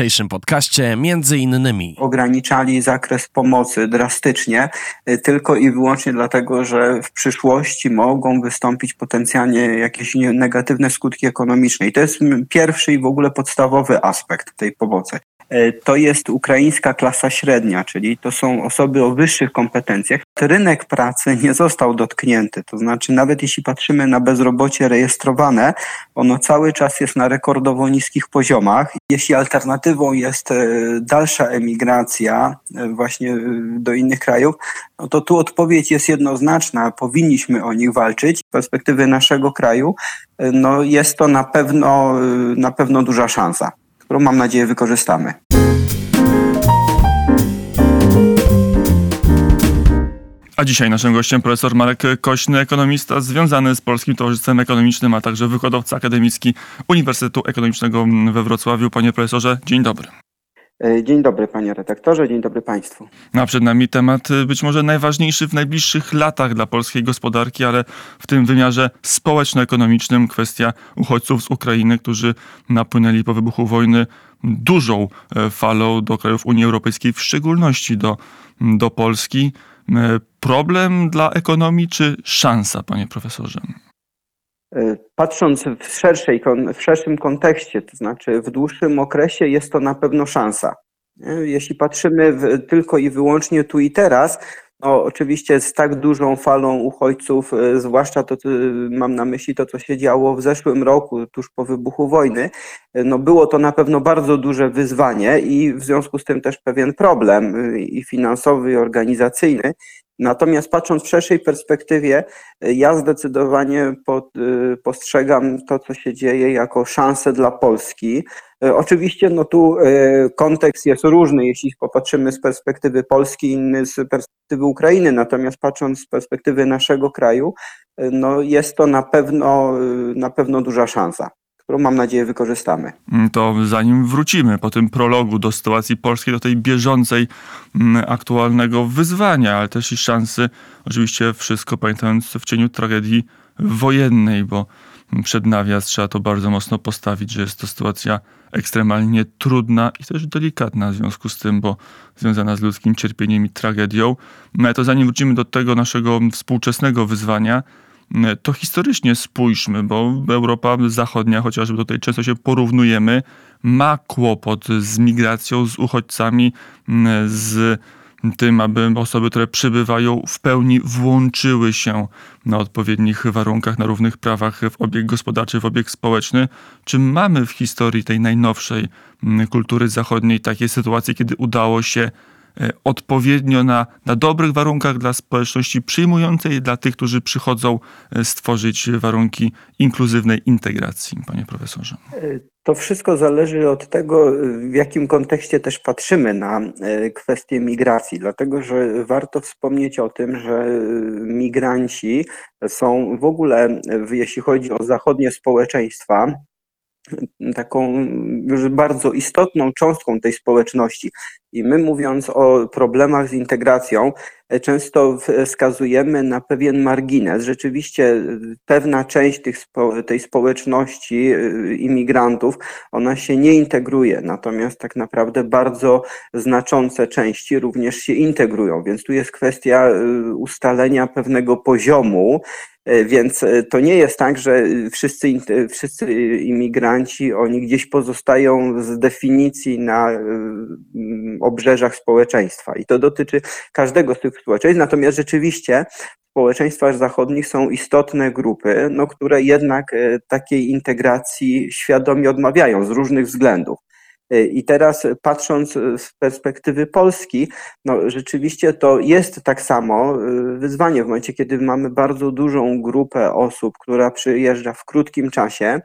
dzisiejszym podcaście między innymi ograniczali zakres pomocy drastycznie, y, tylko i wyłącznie dlatego, że w przyszłości mogą wystąpić potencjalnie jakieś negatywne skutki ekonomiczne. I to jest pierwszy i w ogóle podstawowy aspekt tej pomocy. E, to jest ukraińska klasa średnia, czyli to są osoby o wyższych kompetencjach. Rynek pracy nie został dotknięty, to znaczy nawet jeśli patrzymy na bezrobocie rejestrowane, ono cały czas jest na rekordowo niskich poziomach. Jeśli alternatywą jest e, dalsza emigracja e, właśnie do innych krajów, no to tu odpowiedź jest jednoznaczna, powinniśmy o nich walczyć. Z perspektywy naszego kraju, no jest to na pewno, na pewno duża szansa którą mam nadzieję wykorzystamy. A dzisiaj naszym gościem profesor Marek Kośny, ekonomista związany z Polskim Towarzystwem Ekonomicznym, a także wykładowca akademicki Uniwersytetu Ekonomicznego we Wrocławiu. Panie profesorze, dzień dobry. E, dzień dobry panie redaktorze, dzień dobry państwu. No a przed nami temat y, być może najważniejszy w najbliższych latach dla polskiej gospodarki, ale w tym wymiarze społeczno-ekonomicznym kwestia uchodźców z Ukrainy, którzy napłynęli po wybuchu wojny dużą e, falą do krajów Unii Europejskiej, w szczególności do, do Polski. E, problem dla ekonomii czy szansa, panie profesorze? E, patrząc w, szerszej, w szerszym kontekście, to znaczy w dłuższym okresie, jest to na pewno szansa. Jeśli patrzymy w, tylko i wyłącznie tu i teraz, no, oczywiście z tak dużą falą uchodźców, e, zwłaszcza to, mam na myśli to, co się działo w zeszłym roku, tuż po wybuchu wojny, no było to na pewno bardzo duże wyzwanie i w związku z tym też pewien problem i finansowy, i organizacyjny. Natomiast patrząc w szerszej perspektywie, ja zdecydowanie y, postrzegam to, co się dzieje, jako szansę dla Polski. Y, oczywiście no tu y, kontekst jest różny, jeśli popatrzymy z perspektywy Polski, inny z perspektywy Ukrainy, natomiast patrząc z perspektywy naszego kraju, no jest to na pewno, na pewno duża szansa którą mam nadzieję wykorzystamy. Mm, to zanim wrócimy po tym prologu do sytuacji polskiej, do tej bieżącej, mm, aktualnego wyzwania, ale też i szansy, oczywiście wszystko pamiętając w cieniu tragedii wojennej, bo przed nawias trzeba to bardzo mocno postawić, że jest to sytuacja ekstremalnie trudna i też delikatna w związku z tym, bo związana z ludzkim cierpieniem i tragedią. No to zanim wrócimy do tego naszego współczesnego wyzwania, to historycznie spójrzmy, bo Europa Zachodnia, chociażby tutaj często się porównujemy, ma kłopot z migracją, z uchodźcami, z tym, aby osoby, które przybywają, w pełni włączyły się na odpowiednich warunkach, na równych prawach w obieg gospodarczy, w obieg społeczny. Czy mamy w historii tej najnowszej kultury zachodniej takie sytuacje, kiedy udało się odpowiednio na, na dobrych warunkach dla społeczności przyjmującej, dla tych, którzy przychodzą e, stworzyć warunki inkluzywnej integracji, panie profesorze? E, to wszystko zależy od tego, w jakim kontekście też patrzymy na kwestię migracji, dlatego że warto wspomnieć o tym, że migranci są w ogóle, jeśli chodzi o zachodnie społeczeństwa, taką już bardzo istotną cząstką tej społeczności. I my mówiąc o problemach z integracją, e, często wskazujemy na pewien margines. Rzeczywiście e, pewna część tych, tej społeczności e, imigrantów, ona się nie integruje, natomiast tak naprawdę bardzo znaczące części również się integrują, więc tu jest kwestia ustalenia pewnego poziomu, więc to nie jest tak, że wszyscy, wszyscy imigranci, oni gdzieś pozostają z definicji na obrzeżach społeczeństwa. I to dotyczy każdego z tych społeczeństw. Natomiast rzeczywiście w społeczeństwach zachodnich są istotne grupy, no, które jednak e, takiej integracji świadomie odmawiają z różnych względów. E, I teraz patrząc z perspektywy Polski, no rzeczywiście to jest tak samo e, wyzwanie w momencie, kiedy mamy bardzo dużą grupę osób, która przyjeżdża w krótkim czasie,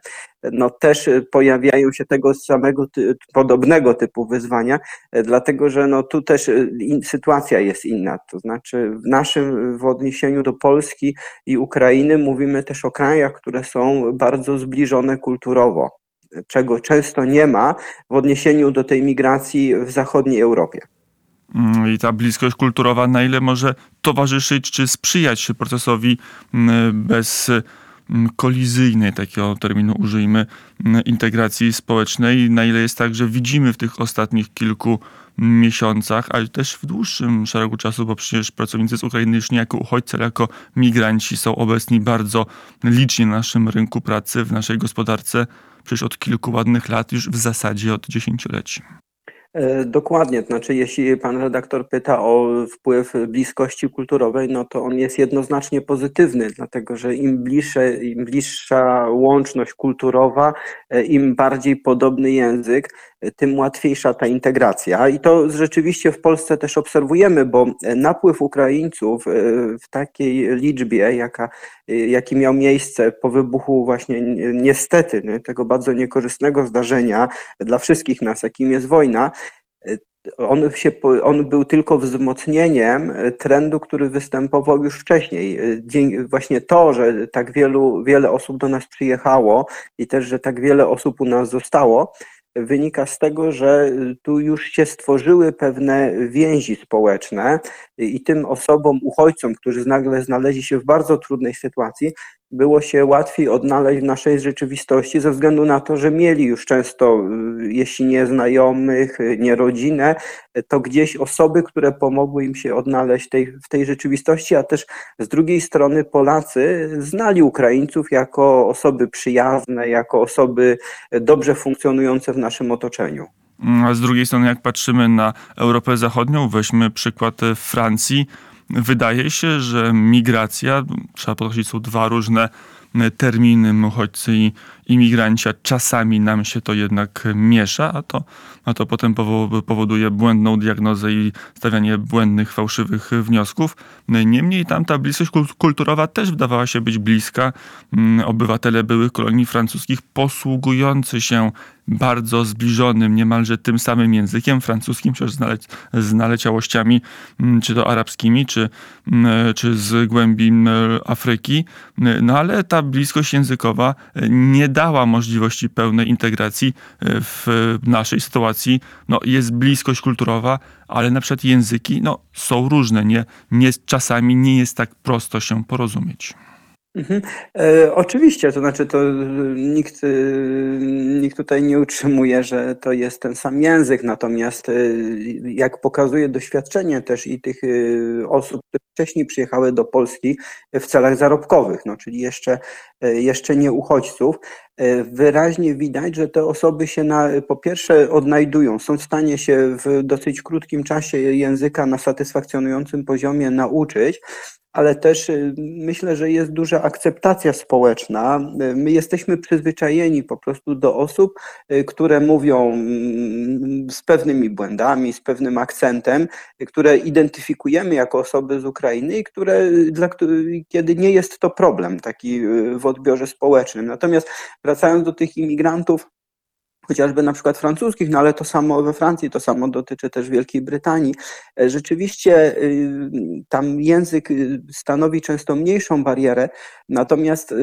no też pojawiają się tego samego, podobnego typu wyzwania, e, dlatego że no tu też in, sytuacja jest inna. To znaczy w naszym w odniesieniu do Polski i Ukrainy mówimy też o krajach, które są bardzo zbliżone kulturowo czego często nie ma w odniesieniu do tej migracji w zachodniej Europie. Mm, I ta bliskość kulturowa, na ile może towarzyszyć czy sprzyjać procesowi mm, bez mm, kolizyjnej, takiego terminu użyjmy, integracji społecznej, na ile jest tak, że widzimy w tych ostatnich kilku miesiącach, ale też w dłuższym szeregu czasu, bo przecież pracownicy z Ukrainy już nie jako uchodźcy, ale jako migranci są obecni bardzo licznie na naszym rynku pracy, w naszej gospodarce, przecież od kilku ładnych lat, już w zasadzie od dziesięcioleci. E, Dokładnie, znaczy jeśli pan redaktor pyta o wpływ bliskości kulturowej, no to on jest jednoznacznie pozytywny, dlatego że im bliższe, im bliższa łączność kulturowa, e, im bardziej podobny język, tym łatwiejsza ta integracja. I to rzeczywiście w Polsce też obserwujemy, bo napływ Ukraińców e, w takiej liczbie, jaka, e, jaki miał miejsce po wybuchu właśnie ni- niestety nie, tego bardzo niekorzystnego zdarzenia dla wszystkich nas, jakim jest wojna, e, on, się, on był tylko wzmocnieniem trendu, który występował już wcześniej. Właśnie to, że tak wielu, wiele osób do nas przyjechało i też, że tak wiele osób u nas zostało, wynika z tego, że tu już się stworzyły pewne więzi społeczne i tym osobom, uchodźcom, którzy nagle znaleźli się w bardzo trudnej sytuacji, było się łatwiej odnaleźć w naszej rzeczywistości ze względu na to, że mieli już często, y, jeśli nie znajomych, y, nie rodzinę, y, to gdzieś osoby, które pomogły im się odnaleźć tej, w tej rzeczywistości, a też z drugiej strony Polacy znali Ukraińców jako osoby przyjazne, jako osoby dobrze funkcjonujące w naszym otoczeniu. A z drugiej strony, jak patrzymy na Europę Zachodnią, weźmy przykład e, Francji, wydaje się, że migracja, trzeba podkreślić, są dwa różne e, terminy, uchodźcy i imigranci, a czasami nam się to jednak miesza, a to, a to potem powo- powoduje błędną diagnozę i stawianie błędnych, fałszywych wniosków. Niemniej tam ta bliskość kul- kulturowa też wydawała się być bliska. Mm, Obywatele byłych kolonii francuskich posługujący się bardzo zbliżonym, niemalże tym samym językiem francuskim, przecież z, nale- z naleciałościami, mm, czy to arabskimi, czy, mm, czy z głębi Afryki. No ale ta bliskość językowa e, nie dała możliwości pełnej integracji e, w naszej sytuacji. No, jest bliskość kulturowa, ale na przykład języki no, są różne. Nie, nie, czasami nie jest tak prosto się porozumieć. Mhm. E, oczywiście, to znaczy to y, nikt, nikt tutaj nie utrzymuje, że to jest ten sam język, natomiast jak pokazuje doświadczenie też i tych osób, które wcześniej przyjechały do Polski w celach zarobkowych, no, czyli jeszcze, y, jeszcze nie uchodźców, y, wyraźnie widać, że te osoby się na, po pierwsze odnajdują, są w stanie się w dosyć krótkim czasie języka na satysfakcjonującym poziomie nauczyć, ale też y, myślę, że jest duża akceptacja społeczna. My jesteśmy przyzwyczajeni po prostu do osób, które mówią mm, z pewnymi błędami, z pewnym akcentem, które identyfikujemy jako osoby z Ukrainy i które, dla, kiedy nie jest to problem taki y, w odbiorze społecznym. Natomiast wracając do tych imigrantów, chociażby na przykład francuskich, no ale to samo we Francji, to samo dotyczy też Wielkiej Brytanii. E, Rzeczywiście y, tam język y, stanowi często mniejszą barierę, natomiast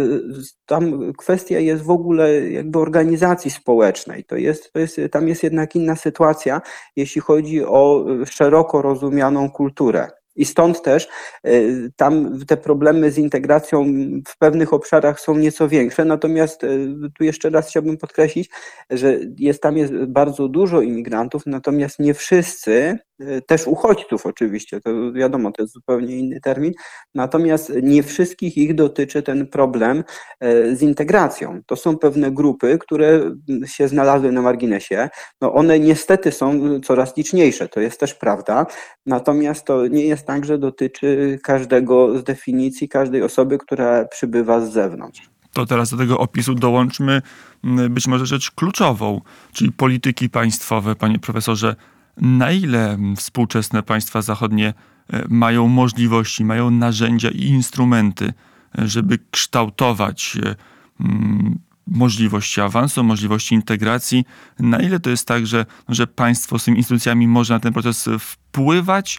tam kwestia jest w ogóle jakby organizacji społecznej. To jest, to jest, tam jest jednak inna sytuacja, jeśli chodzi o szeroko rozumianą kulturę. I stąd też y, tam te problemy z integracją w pewnych obszarach są nieco większe. Natomiast y, tu jeszcze raz chciałbym podkreślić, że jest tam jest bardzo dużo imigrantów, natomiast nie wszyscy, y, też uchodźców oczywiście, to wiadomo, to jest zupełnie inny termin, natomiast nie wszystkich ich dotyczy ten problem z integracją. To są pewne grupy, które się znalazły na marginesie. No one niestety są coraz liczniejsze, to jest też prawda, natomiast to nie jest tak, że dotyczy każdego z definicji, każdej osoby, która przybywa z zewnątrz. to teraz do tego opisu dołączmy być może rzecz kluczową, czyli polityki państwowe, panie profesorze. Na ile współczesne państwa zachodnie e, mają możliwości, mają narzędzia i instrumenty, e, żeby kształtować e, możliwości awansu, możliwości integracji? Na ile to jest tak, że, że państwo z tymi instytucjami może na ten proces wpływać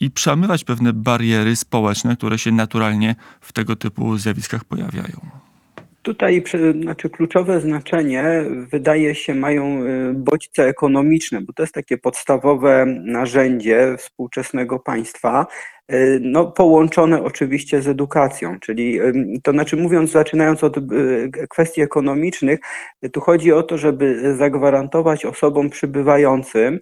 i przełamywać pewne bariery społeczne, które się naturalnie w tego typu zjawiskach pojawiają? Tutaj znaczy kluczowe znaczenie wydaje się mają y, bodźce ekonomiczne, bo to jest takie podstawowe narzędzie współczesnego państwa. no, połączone oczywiście z edukacją, czyli to znaczy mówiąc, zaczynając od kwestii ekonomicznych, tu chodzi o to, żeby zagwarantować osobom przybywającym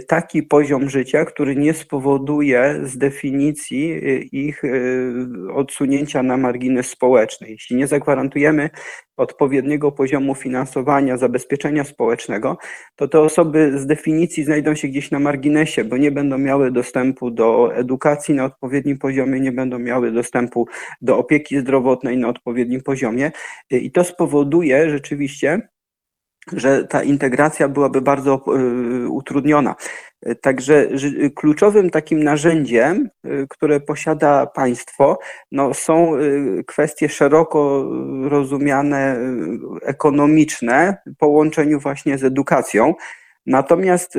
taki poziom życia, który nie spowoduje z definicji y, ich y, odsunięcia na margines społeczny. Jeśli nie zagwarantujemy odpowiedniego poziomu finansowania, zabezpieczenia społecznego, to te osoby z definicji znajdą się gdzieś na marginesie, bo nie będą miały dostępu do edukacji na odpowiednim poziomie, nie będą miały dostępu do opieki zdrowotnej na odpowiednim poziomie. I to spowoduje rzeczywiście, że ta integracja byłaby bardzo y, utrudniona. Także kluczowym takim narzędziem, y, które posiada państwo, no są y, kwestie szeroko rozumiane ekonomiczne w połączeniu właśnie z edukacją. Natomiast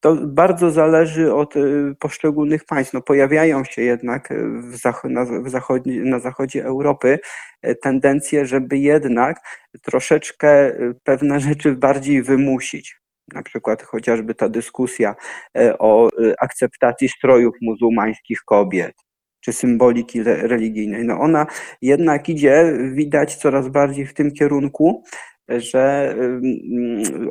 to bardzo zależy od y, poszczególnych państw. No, pojawiają się jednak w zach na, w zachodni, na zachodzie Europy e, tendencje, żeby jednak troszeczkę y, pewne rzeczy bardziej wymusić. Na przykład chociażby ta dyskusja o y, akceptacji strojów muzułmańskich kobiet, czy symboliki religijnej. No ona jednak idzie, widać coraz bardziej w tym kierunku, że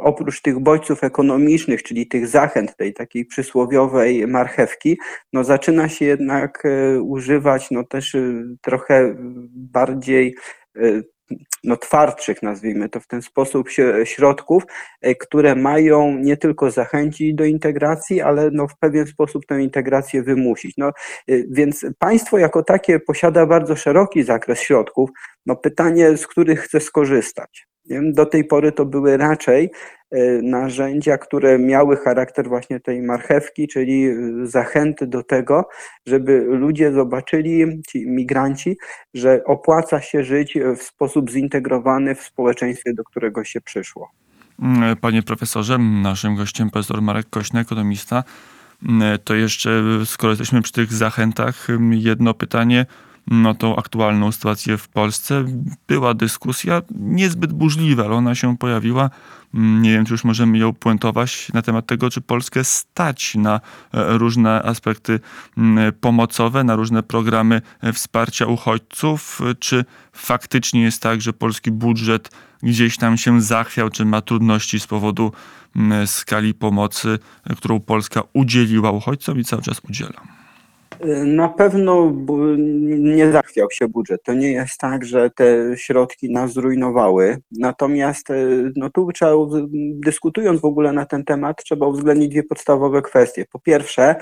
oprócz tych bodźców ekonomicznych, czyli tych zachęt, tej takiej przysłowiowej marchewki, no zaczyna się jednak e, używać no też e, trochę bardziej e, no, twardszych, nazwijmy to w ten sposób, środków, które mają nie tylko zachęcić do integracji, ale no, w pewien sposób tę integrację wymusić. No, więc państwo jako takie posiada bardzo szeroki zakres środków. No, pytanie, z których chce skorzystać. Do tej pory to były raczej e, narzędzia, które miały charakter właśnie tej marchewki, czyli e, zachęty do tego, żeby ludzie zobaczyli, ci migranci, że opłaca się żyć w sposób zintegrowany w społeczeństwie, do którego się przyszło. Mm, panie profesorze, naszym gościem profesor Marek Kośny, ekonomista. Mm, to jeszcze, skoro jesteśmy przy tych zachętach, jedno pytanie no, tą aktualną sytuację w Polsce. Była dyskusja niezbyt burzliwa, ale ona się pojawiła. Mm, nie wiem, czy już możemy ją puentować na temat tego, czy Polskę stać na e, różne aspekty mm, pomocowe, na różne programy e, wsparcia uchodźców, czy faktycznie jest tak, że polski budżet gdzieś tam się zachwiał, czy ma trudności z powodu mm, skali pomocy, e, którą Polska udzieliła uchodźcom i cały czas udziela. Na pewno nie zachwiał się budżet. To nie jest tak, że te środki nas zrujnowały. Natomiast e, no tu trzeba, dyskutując w ogóle na ten temat, trzeba uwzględnić dwie podstawowe kwestie. Po pierwsze,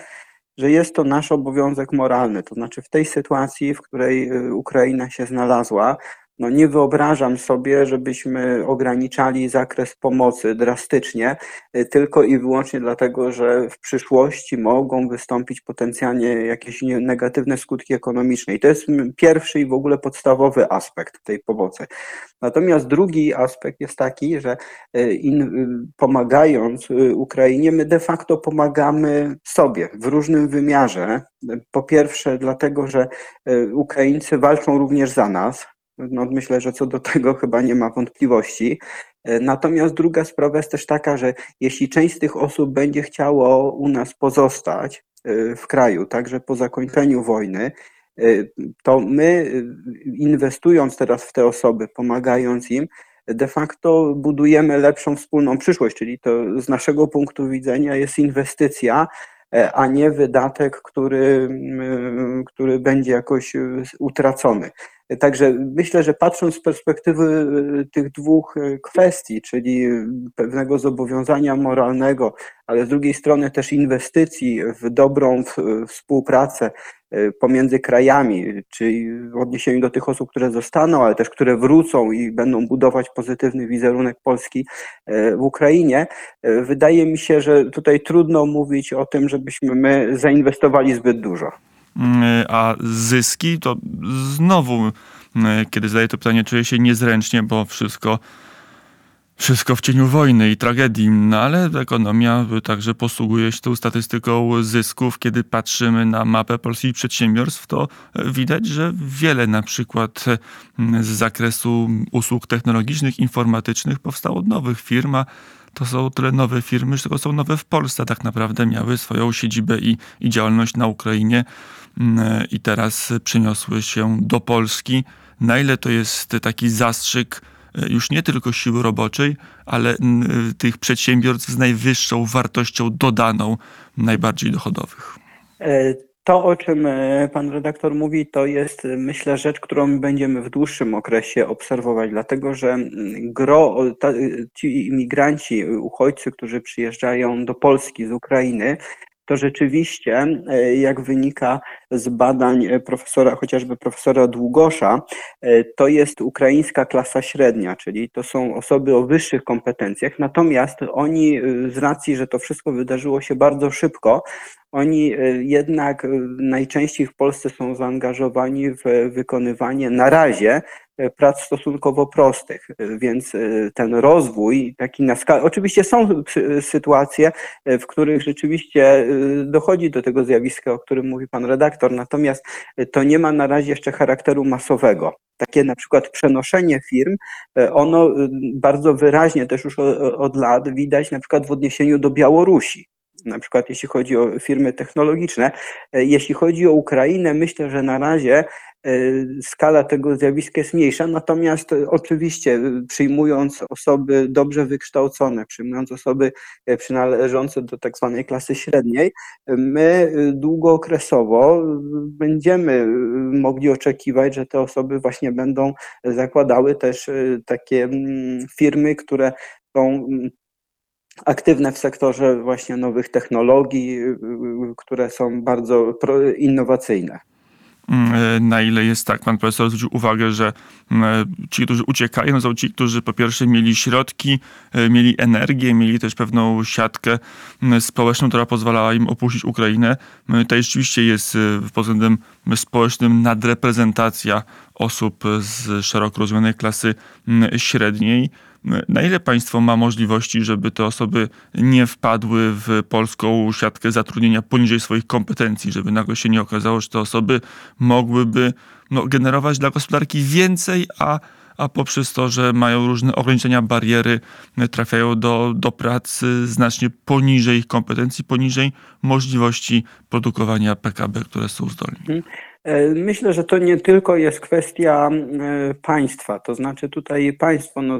że jest to nasz obowiązek moralny, to znaczy w tej sytuacji, w której e, Ukraina się znalazła, no nie wyobrażam sobie, żebyśmy ograniczali zakres pomocy drastycznie, y, tylko i wyłącznie dlatego, że w przyszłości mogą wystąpić potencjalnie jakieś negatywne skutki ekonomiczne. I to jest pierwszy i w ogóle podstawowy aspekt tej pomocy. Natomiast drugi aspekt jest taki, że y, in, y, pomagając Ukrainie, my de facto pomagamy sobie w różnym wymiarze. Po pierwsze, dlatego, że Ukraińcy walczą również za nas, no, myślę, że co do tego chyba nie ma wątpliwości. E, natomiast druga sprawa jest też taka, że jeśli część z tych osób będzie chciało u nas pozostać e, w kraju, także po zakończeniu wojny, e, to my inwestując teraz w te osoby, pomagając im, de facto budujemy lepszą wspólną przyszłość, czyli to z naszego punktu widzenia jest inwestycja, a nie wydatek, który, który będzie jakoś utracony. Także myślę, że patrząc z perspektywy e, tych dwóch e, kwestii, czyli pewnego zobowiązania moralnego, ale z drugiej strony też inwestycji w dobrą współpracę pomiędzy krajami, czyli w odniesieniu do tych osób, które zostaną, ale też które wrócą i będą budować pozytywny wizerunek Polski w Ukrainie, wydaje mi się, że tutaj trudno mówić o tym, żebyśmy my zainwestowali zbyt dużo. Mm, a zyski to znowu, mm, kiedy zadaję to pytanie, czuję się niezręcznie, bo wszystko, wszystko w cieniu wojny i tragedii. No ale ekonomia także posługuje się tą statystyką zysków. Kiedy patrzymy na mapę polskich przedsiębiorstw, to widać, że wiele na przykład mm, z zakresu usług technologicznych, informatycznych powstało nowych firm, a to są tyle nowe firmy, że tylko są nowe w Polsce. Tak naprawdę miały swoją siedzibę i, i działalność na Ukrainie i teraz przeniosły się do Polski. Na ile to jest taki zastrzyk e, już nie tylko siły roboczej, ale mm, tych przedsiębiorstw z najwyższą wartością dodaną, najbardziej dochodowych. E, To, o czym e, pan redaktor mówi, to jest e, myślę rzecz, którą będziemy w dłuższym okresie obserwować, dlatego że mm, gro, ta, ci imigranci, uchodźcy, którzy przyjeżdżają do Polski z Ukrainy, to rzeczywiście, e, jak wynika z badań e, profesora, chociażby profesora Długosza, e, to jest ukraińska klasa średnia, czyli to są osoby o wyższych kompetencjach, natomiast oni z racji, że to wszystko wydarzyło się bardzo szybko, oni jednak najczęściej w Polsce są zaangażowani w wykonywanie na razie prac stosunkowo prostych, więc ten rozwój taki na skalę, oczywiście są sytuacje, w których rzeczywiście dochodzi do tego zjawiska, o którym mówi pan redaktor, natomiast to nie ma na razie jeszcze charakteru masowego. Takie na przykład przenoszenie firm, ono bardzo wyraźnie też już od lat widać na przykład w odniesieniu do Białorusi na przykład jeśli chodzi o firmy technologiczne. Jeśli chodzi o Ukrainę, myślę, że na razie skala tego zjawiska jest mniejsza, natomiast oczywiście przyjmując osoby dobrze wykształcone, przyjmując osoby przynależące do tak zwanej klasy średniej, my długookresowo będziemy mogli oczekiwać, że te osoby właśnie będą zakładały też takie firmy, które są aktywne w sektorze właśnie nowych technologii, które są bardzo innowacyjne. Mm, na ile jest tak. Pan profesor zwrócił uwagę, że mm, ci, którzy uciekają, są ci, którzy po pierwsze mieli środki, e, mieli energię, mieli też pewną siatkę mm, społeczną, która pozwalała im opuścić Ukrainę. Tutaj rzeczywiście jest e, pod względem społecznym nadreprezentacja osób z szeroko rozumianej klasy średniej. Na ile państwo ma możliwości, żeby te osoby nie wpadły w polską siatkę zatrudnienia poniżej swoich kompetencji, żeby nagle się nie okazało, że te osoby mogłyby no, generować dla gospodarki więcej, a a poprzez to, że mają różne ograniczenia, bariery, trafiają do, do pracy znacznie poniżej ich kompetencji, poniżej możliwości produkowania PKB, które są zdolni. E, myślę, że to nie tylko jest kwestia e, państwa, to znaczy tutaj państwo no,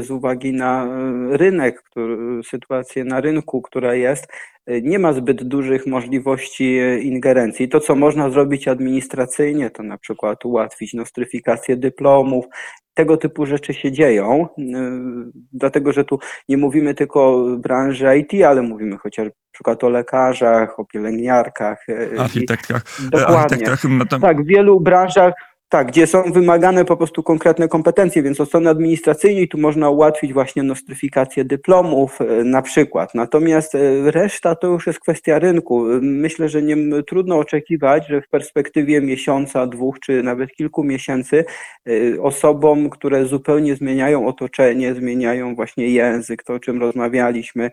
z uwagi na e, rynek, który, sytuację na rynku, która jest, nie ma zbyt dużych możliwości ingerencji. To, co można zrobić administracyjnie, to na przykład ułatwić nostryfikację dyplomów. Tego typu rzeczy się dzieją, dlatego że tu nie mówimy tylko o branży IT, ale mówimy chociażby na przykład o lekarzach, o pielęgniarkach. Architektkach. Dokładnie. Architektkach no. Tak, w wielu branżach tak, gdzie są wymagane po prostu konkretne kompetencje, więc od strony administracyjnej tu można ułatwić właśnie nostryfikację dyplomów e, na przykład. Natomiast e, reszta to już jest kwestia rynku. Myślę, że nie trudno oczekiwać, że w perspektywie miesiąca, dwóch czy nawet kilku miesięcy e, osobom, które zupełnie zmieniają otoczenie, zmieniają właśnie język, to o czym rozmawialiśmy,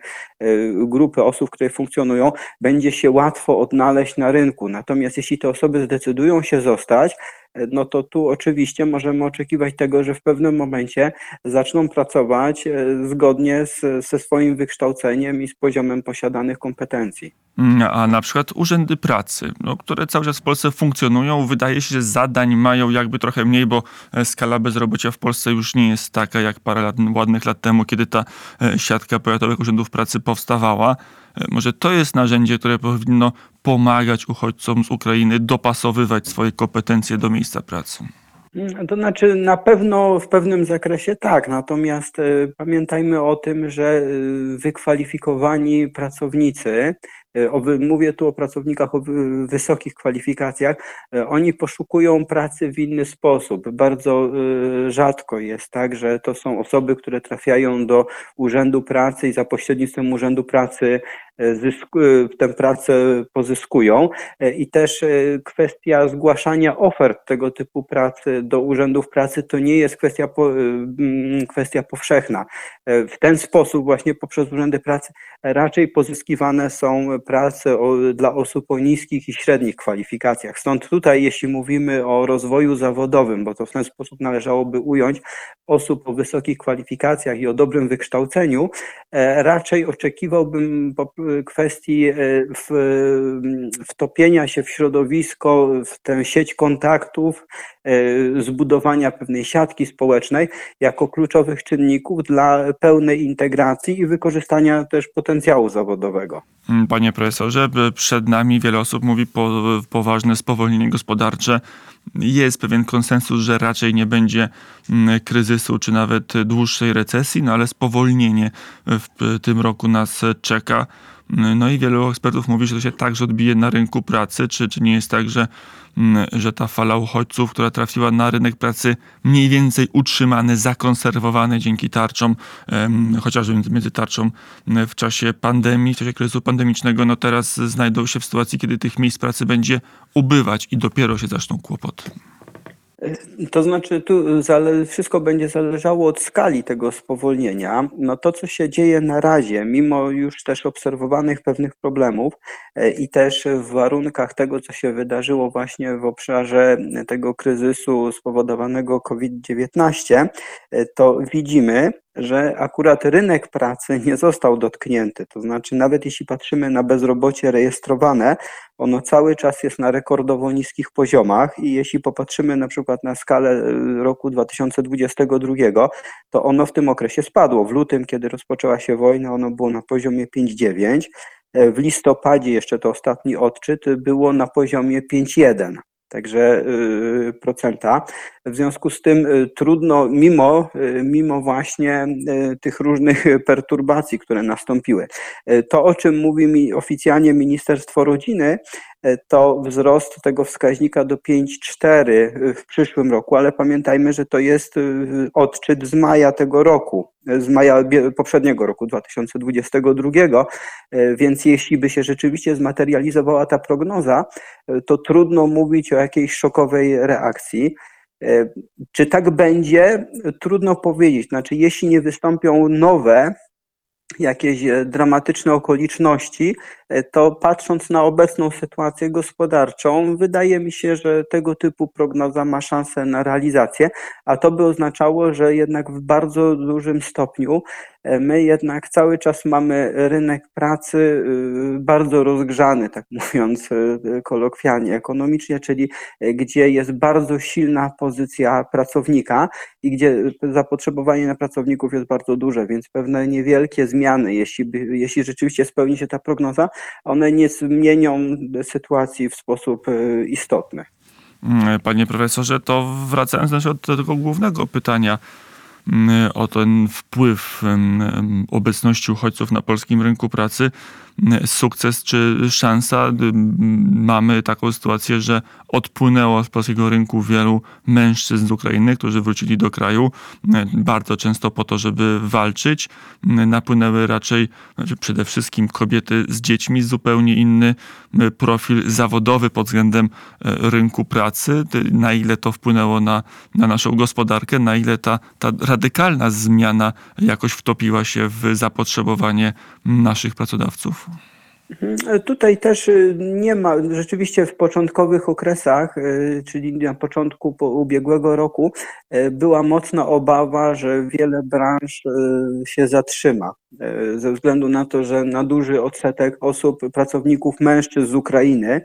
grupy osób, które funkcjonują, będzie się łatwo odnaleźć na rynku. Natomiast jeśli te osoby zdecydują się zostać, no to tu oczywiście możemy oczekiwać tego, że w pewnym momencie zaczną pracować e, zgodnie z, ze swoim wykształceniem i z poziomem posiadanych kompetencji. Mm, a na przykład urzędy pracy, no, które cały czas w Polsce funkcjonują, wydaje się, że zadań mają jakby trochę mniej, bo e, skala bezrobocia w Polsce już nie jest taka jak parę lat, ładnych lat temu, kiedy ta e, siatka powiatowych urzędów pracy powstawała. E, może to jest narzędzie, które powinno pomagać uchodźcom z Ukrainy dopasowywać swoje kompetencje do miejsca pracy. Mm, to znaczy, na pewno w pewnym zakresie tak, natomiast y, pamiętajmy o tym, że y, wykwalifikowani pracownicy, y, mówię tu o pracownikach o wysokich kwalifikacjach, oni poszukują pracy w inny sposób. Bardzo rzadko jest tak, że to są osoby, które trafiają do Urzędu Pracy i za pośrednictwem Urzędu Pracy zysku, tę pracę pozyskują i też kwestia zgłaszania ofert tego typu pracy do urzędów pracy to nie jest kwestia, kwestia powszechna. W ten sposób właśnie poprzez urzędy pracy raczej pozyskiwane są prace dla osób o niskich i średnich kwalifikacjach. Stąd tutaj, jeśli mówimy o rozwoju zawodowym, bo to w ten sposób należałoby ująć osób o wysokich kwalifikacjach i o dobrym wykształceniu, e, raczej oczekiwałbym kwestii e, wtopienia się w środowisko, w tę sieć kontaktów, e, zbudowania pewnej siatki społecznej jako kluczowych czynników dla pełnej integracji i wykorzystania też potencjału zawodowego. Panie profesorze, przed nami wiele osób mówi po, poważne spowolnienie gospodarcze jest pewien konsensus, że raczej nie będzie mm, kryzysu czy nawet dłuższej recesji, no ale spowolnienie w tym roku nas czeka. No i wielu ekspertów mówi, że to się także odbije na rynku pracy. Czy, czy nie jest tak, że, mm, że ta fala uchodźców, która trafiła na rynek pracy, mniej więcej utrzymane, zakonserwowane dzięki tarczom, chociażby między tarczą w czasie pandemii, w czasie kryzysu pandemicznego, no teraz znajdą się w sytuacji, kiedy tych miejsc pracy będzie ubywać i dopiero się zaczną kłopoty. To znaczy, tu wszystko będzie zależało od skali tego spowolnienia. No to, co się dzieje na razie, mimo już też obserwowanych pewnych problemów e, i też w warunkach tego, co się wydarzyło właśnie w obszarze tego kryzysu spowodowanego COVID-19, e, to widzimy, że akurat rynek pracy nie został dotknięty. To znaczy, nawet jeśli patrzymy na bezrobocie rejestrowane, ono cały czas jest na rekordowo niskich poziomach i jeśli popatrzymy na przykład na skalę y, roku 2022, to ono w tym okresie spadło. W lutym, kiedy rozpoczęła się wojna, ono było na poziomie 5,9. W listopadzie, jeszcze to ostatni odczyt, było na poziomie 5,1 także y, procenta. W związku z tym y, trudno, mimo, y, mimo właśnie tych różnych perturbacji, które nastąpiły. To, o czym mówi mi oficjalnie Ministerstwo Rodziny, to wzrost tego wskaźnika do 5,4 w przyszłym roku, ale pamiętajmy, że to jest odczyt z maja tego roku, z maja poprzedniego roku 2022, więc jeśli by się rzeczywiście zmaterializowała ta prognoza, to trudno mówić o jakiejś szokowej reakcji. Czy tak będzie? Trudno powiedzieć. Znaczy, jeśli nie wystąpią nowe jakieś dramatyczne okoliczności, E, to patrząc na obecną sytuację gospodarczą, wydaje mi się, że tego typu prognoza ma szansę na realizację, a to by oznaczało, że jednak w bardzo dużym stopniu e, my jednak cały czas mamy rynek pracy y, bardzo rozgrzany, tak mówiąc y, kolokwialnie, ekonomicznie, czyli e, gdzie jest bardzo silna pozycja pracownika i gdzie zapotrzebowanie na pracowników jest bardzo duże, więc pewne niewielkie zmiany, jeśli, jeśli rzeczywiście spełni się ta prognoza, one nie zmienią sytuacji w sposób e, istotny. Mm, panie profesorze, to wracając do tego głównego pytania mm, o ten wpływ mm, obecności uchodźców na polskim rynku pracy, sukces czy szansa. Mamy taką sytuację, że odpłynęło z polskiego rynku wielu mężczyzn z Ukrainy, którzy wrócili do kraju bardzo często po to, żeby walczyć. Napłynęły raczej, znaczy przede wszystkim kobiety z dziećmi, zupełnie inny profil zawodowy pod względem rynku pracy. Na ile to wpłynęło na, na naszą gospodarkę, na ile ta, ta radykalna zmiana jakoś wtopiła się w zapotrzebowanie naszych pracodawców. Mhm. Tutaj też y, nie ma, rzeczywiście w początkowych okresach, y, czyli na początku ubiegłego roku, była mocna obawa, że wiele branż się zatrzyma ze względu na to, że na duży odsetek osób, pracowników mężczyzn z Ukrainy E,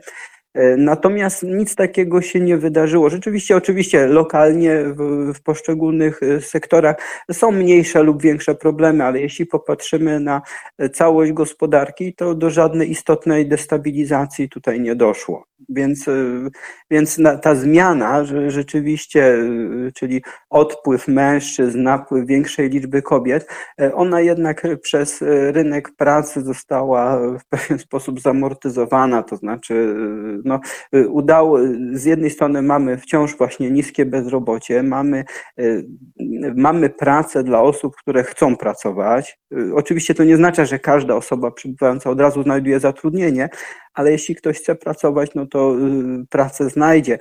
natomiast nic takiego się nie wydarzyło. Rzeczywiście, oczywiście lokalnie w, w, poszczególnych e, sektorach są mniejsze lub większe problemy, ale jeśli popatrzymy na e, całość gospodarki, to do żadnej istotnej destabilizacji tutaj nie doszło. Więc, więc ta zmiana, że rzeczywiście, czyli odpływ mężczyzn, napływ większej liczby kobiet, ona jednak przez rynek pracy została w pewien sposób zamortyzowana, to znaczy no, udało, z jednej strony mamy wciąż właśnie niskie bezrobocie, mamy, mamy pracę dla osób, które chcą pracować. Oczywiście to nie znaczy, że każda osoba przybywająca od razu znajduje zatrudnienie, ale jeśli ktoś chce pracować, no to y, pracę znajdzie.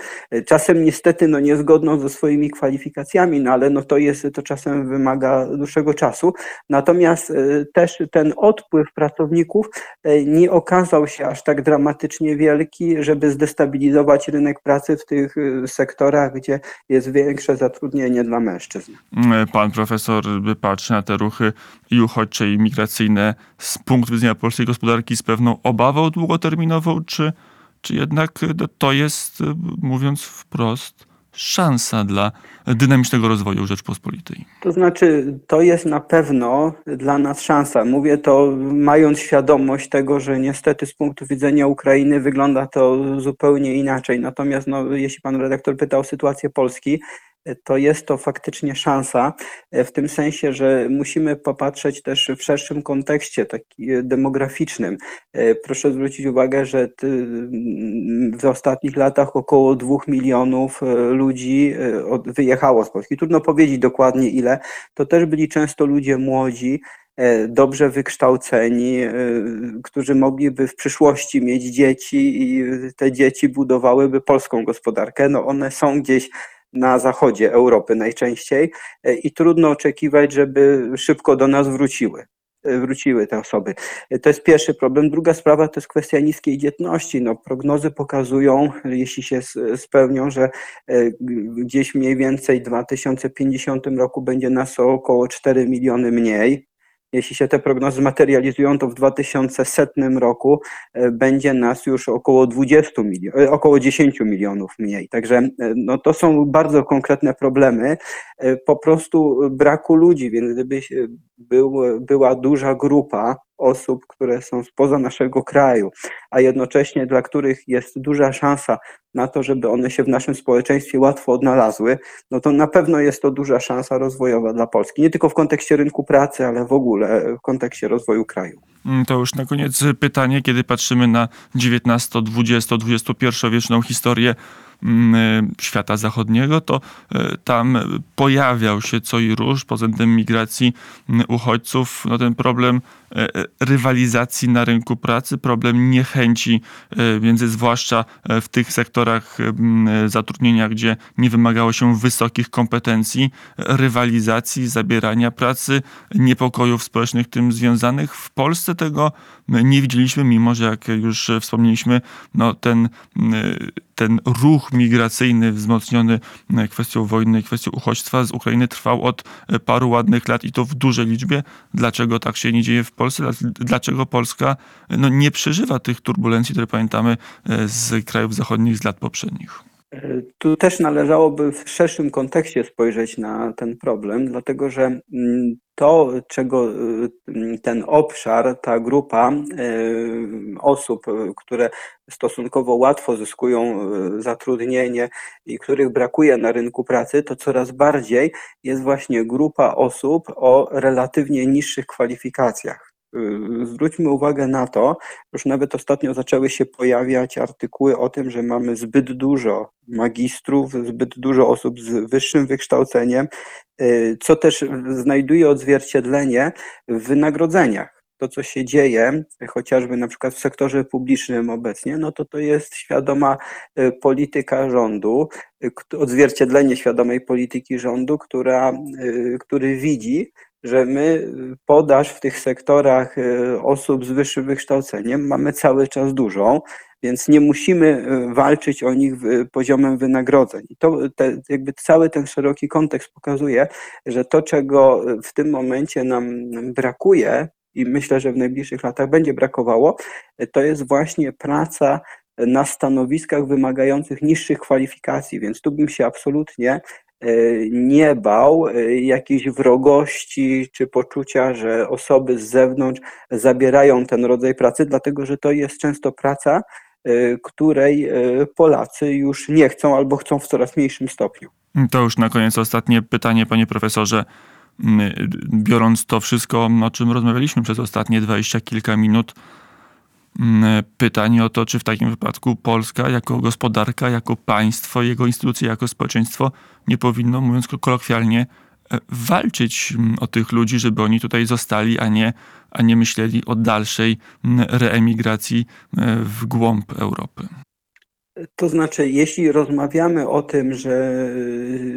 Czasem niestety no niezgodną ze swoimi kwalifikacjami, no ale no to jest, to czasem wymaga dłuższego czasu. Natomiast y, też ten odpływ pracowników y, nie okazał się aż tak dramatycznie wielki, żeby zdestabilizować rynek pracy w tych sektorach, gdzie jest większe zatrudnienie dla mężczyzn. Pan profesor patrzy na te ruchy i uchodźcze i migracyjne z punktu widzenia polskiej gospodarki z pewną obawą długoterminową, czy, czy jednak to jest, mówiąc wprost, szansa dla dynamicznego rozwoju Rzeczpospolitej? To znaczy, to jest na pewno dla nas szansa. Mówię to mając świadomość tego, że niestety z punktu widzenia Ukrainy wygląda to zupełnie inaczej. Natomiast no, jeśli pan redaktor pytał o sytuację Polski, to jest to faktycznie szansa, e, w tym sensie, że musimy popatrzeć też w szerszym kontekście taki e, demograficznym. E, proszę zwrócić uwagę, że w ostatnich latach około dwóch milionów ludzi wyjechało z Polski. Trudno powiedzieć dokładnie ile. To też byli często ludzie młodzi, dobrze wykształceni, którzy mogliby w przyszłości mieć dzieci i te dzieci budowałyby polską gospodarkę. No one są gdzieś na zachodzie Europy najczęściej e, i trudno oczekiwać, żeby szybko do nas wróciły e, wróciły te osoby. E, to jest pierwszy problem. Druga sprawa to jest kwestia niskiej dzietności. No, prognozy pokazują, jeśli się spełnią, że gdzieś mniej więcej w 2050 roku będzie nas około 4 miliony mniej. Jeśli się te prognozy materializują, to w 2100 roku e, będzie nas już około 20 milionów, e, około 10 milionów mniej. Także e, no, to są bardzo konkretne problemy po prostu braku ludzi, więc gdyby był, była duża grupa osób, które są spoza naszego kraju, a jednocześnie dla których jest duża szansa na to, żeby one się w naszym społeczeństwie łatwo odnalazły, no to na pewno jest to duża szansa rozwojowa dla Polski. Nie tylko w kontekście rynku pracy, ale w ogóle w kontekście rozwoju kraju. Mm, to już na koniec pytanie, kiedy patrzymy na XIX, XX, XXI wieczną historię świata zachodniego, to e, tam pojawiał się co i róż, poza tym migracji mm, uchodźców, no ten problem e, rywalizacji na rynku pracy, problem niechęci między zwłaszcza w tych sektorach mm, zatrudnienia, gdzie nie wymagało się wysokich kompetencji, rywalizacji, zabierania pracy, niepokojów społecznych tym związanych. W Polsce tego nie widzieliśmy, mimo że jak już wspomnieliśmy, no ten, ten ruch migracyjny wzmocniony e, kwestią wojny, kwestią uchodźstwa z Ukrainy trwał od e, paru ładnych lat i to w dużej liczbie. Dlaczego tak się nie dzieje w Polsce? Dlaczego Polska e, no, nie przeżywa tych turbulencji, które pamiętamy z krajów zachodnich z lat poprzednich? Tu też należałoby w szerszym kontekście spojrzeć na ten problem, dlatego że mm, to, czego y, ten obszar, ta grupa y, osób, które stosunkowo łatwo zyskują y, zatrudnienie i których brakuje na rynku pracy, to coraz bardziej jest właśnie grupa osób o relatywnie niższych kwalifikacjach. Y, zwróćmy uwagę na to, już nawet ostatnio zaczęły się pojawiać artykuły o tym, że mamy zbyt dużo magistrów, zbyt dużo osób z wyższym wykształceniem, y, co też znajduje odzwierciedlenie w wynagrodzeniach. To, co się dzieje, chociażby na przykład w sektorze publicznym obecnie, no to to jest świadoma y, polityka rządu, odzwierciedlenie świadomej polityki rządu, która, który widzi, że my podaż w tych sektorach e, osób z wyższym wykształceniem mamy cały czas dużą, więc nie musimy e, walczyć o nich poziomem wynagrodzeń. To te, jakby cały ten szeroki kontekst pokazuje, że to, czego w tym momencie nam brakuje, i myślę, że w najbliższych latach będzie brakowało, to jest właśnie praca na stanowiskach wymagających niższych kwalifikacji, więc tu bym się absolutnie nie bał e, jakiejś wrogości czy poczucia, że osoby z zewnątrz zabierają ten rodzaj pracy, dlatego że to jest często praca, e, której Polacy już nie chcą albo chcą w coraz mniejszym stopniu. To już na koniec ostatnie pytanie, panie profesorze. Mm, biorąc to wszystko, o czym rozmawialiśmy przez ostatnie dwadzieścia kilka minut, pytań o to, czy w takim wypadku Polska jako gospodarka, jako państwo, jego instytucje, jako społeczeństwo nie powinno, mówiąc kolokwialnie, e, walczyć mm, o tych ludzi, żeby oni tutaj zostali, a nie, a nie myśleli o dalszej mm, reemigracji e, w głąb Europy. To znaczy, jeśli rozmawiamy o tym, że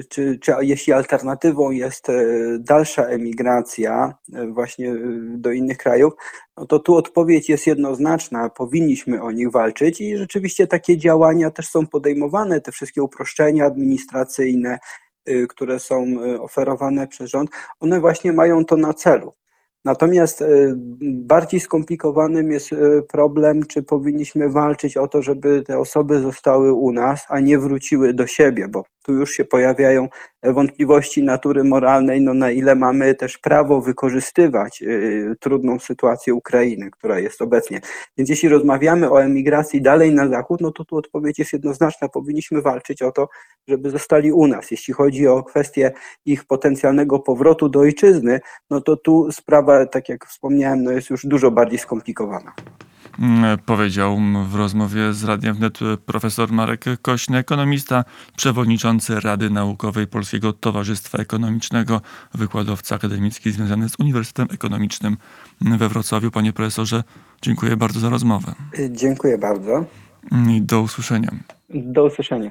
czy, czy jeśli alternatywą jest e, dalsza emigracja e, właśnie e, do innych krajów, no to tu odpowiedź jest jednoznaczna, powinniśmy o nich walczyć i rzeczywiście takie działania też są podejmowane, te wszystkie uproszczenia administracyjne, które są oferowane przez rząd, one właśnie mają to na celu. Natomiast y, bardziej skomplikowanym jest y, problem, czy powinniśmy walczyć o to, żeby te osoby zostały u nas, a nie wróciły do siebie, bo tu już się pojawiają wątpliwości natury moralnej, no na ile mamy też prawo wykorzystywać y, trudną sytuację Ukrainy, która jest obecnie. Więc jeśli rozmawiamy o emigracji dalej na zachód, no to tu odpowiedź jest jednoznaczna. Powinniśmy walczyć o to, żeby zostali u nas. Jeśli chodzi o kwestię ich potencjalnego powrotu do ojczyzny, no to tu sprawa, tak jak wspomniałem, no jest już dużo bardziej skomplikowana. Mm, Powiedział w rozmowie z Radiem Wnet profesor Marek Kośny, ekonomista, przewodniczący Rady Naukowej Polskiego Towarzystwa Ekonomicznego, wykładowca akademicki związany z Uniwersytetem Ekonomicznym we Wrocławiu. Panie profesorze, dziękuję bardzo za rozmowę Dziękuję bardzo. i do usłyszenia. Do usłyszenia.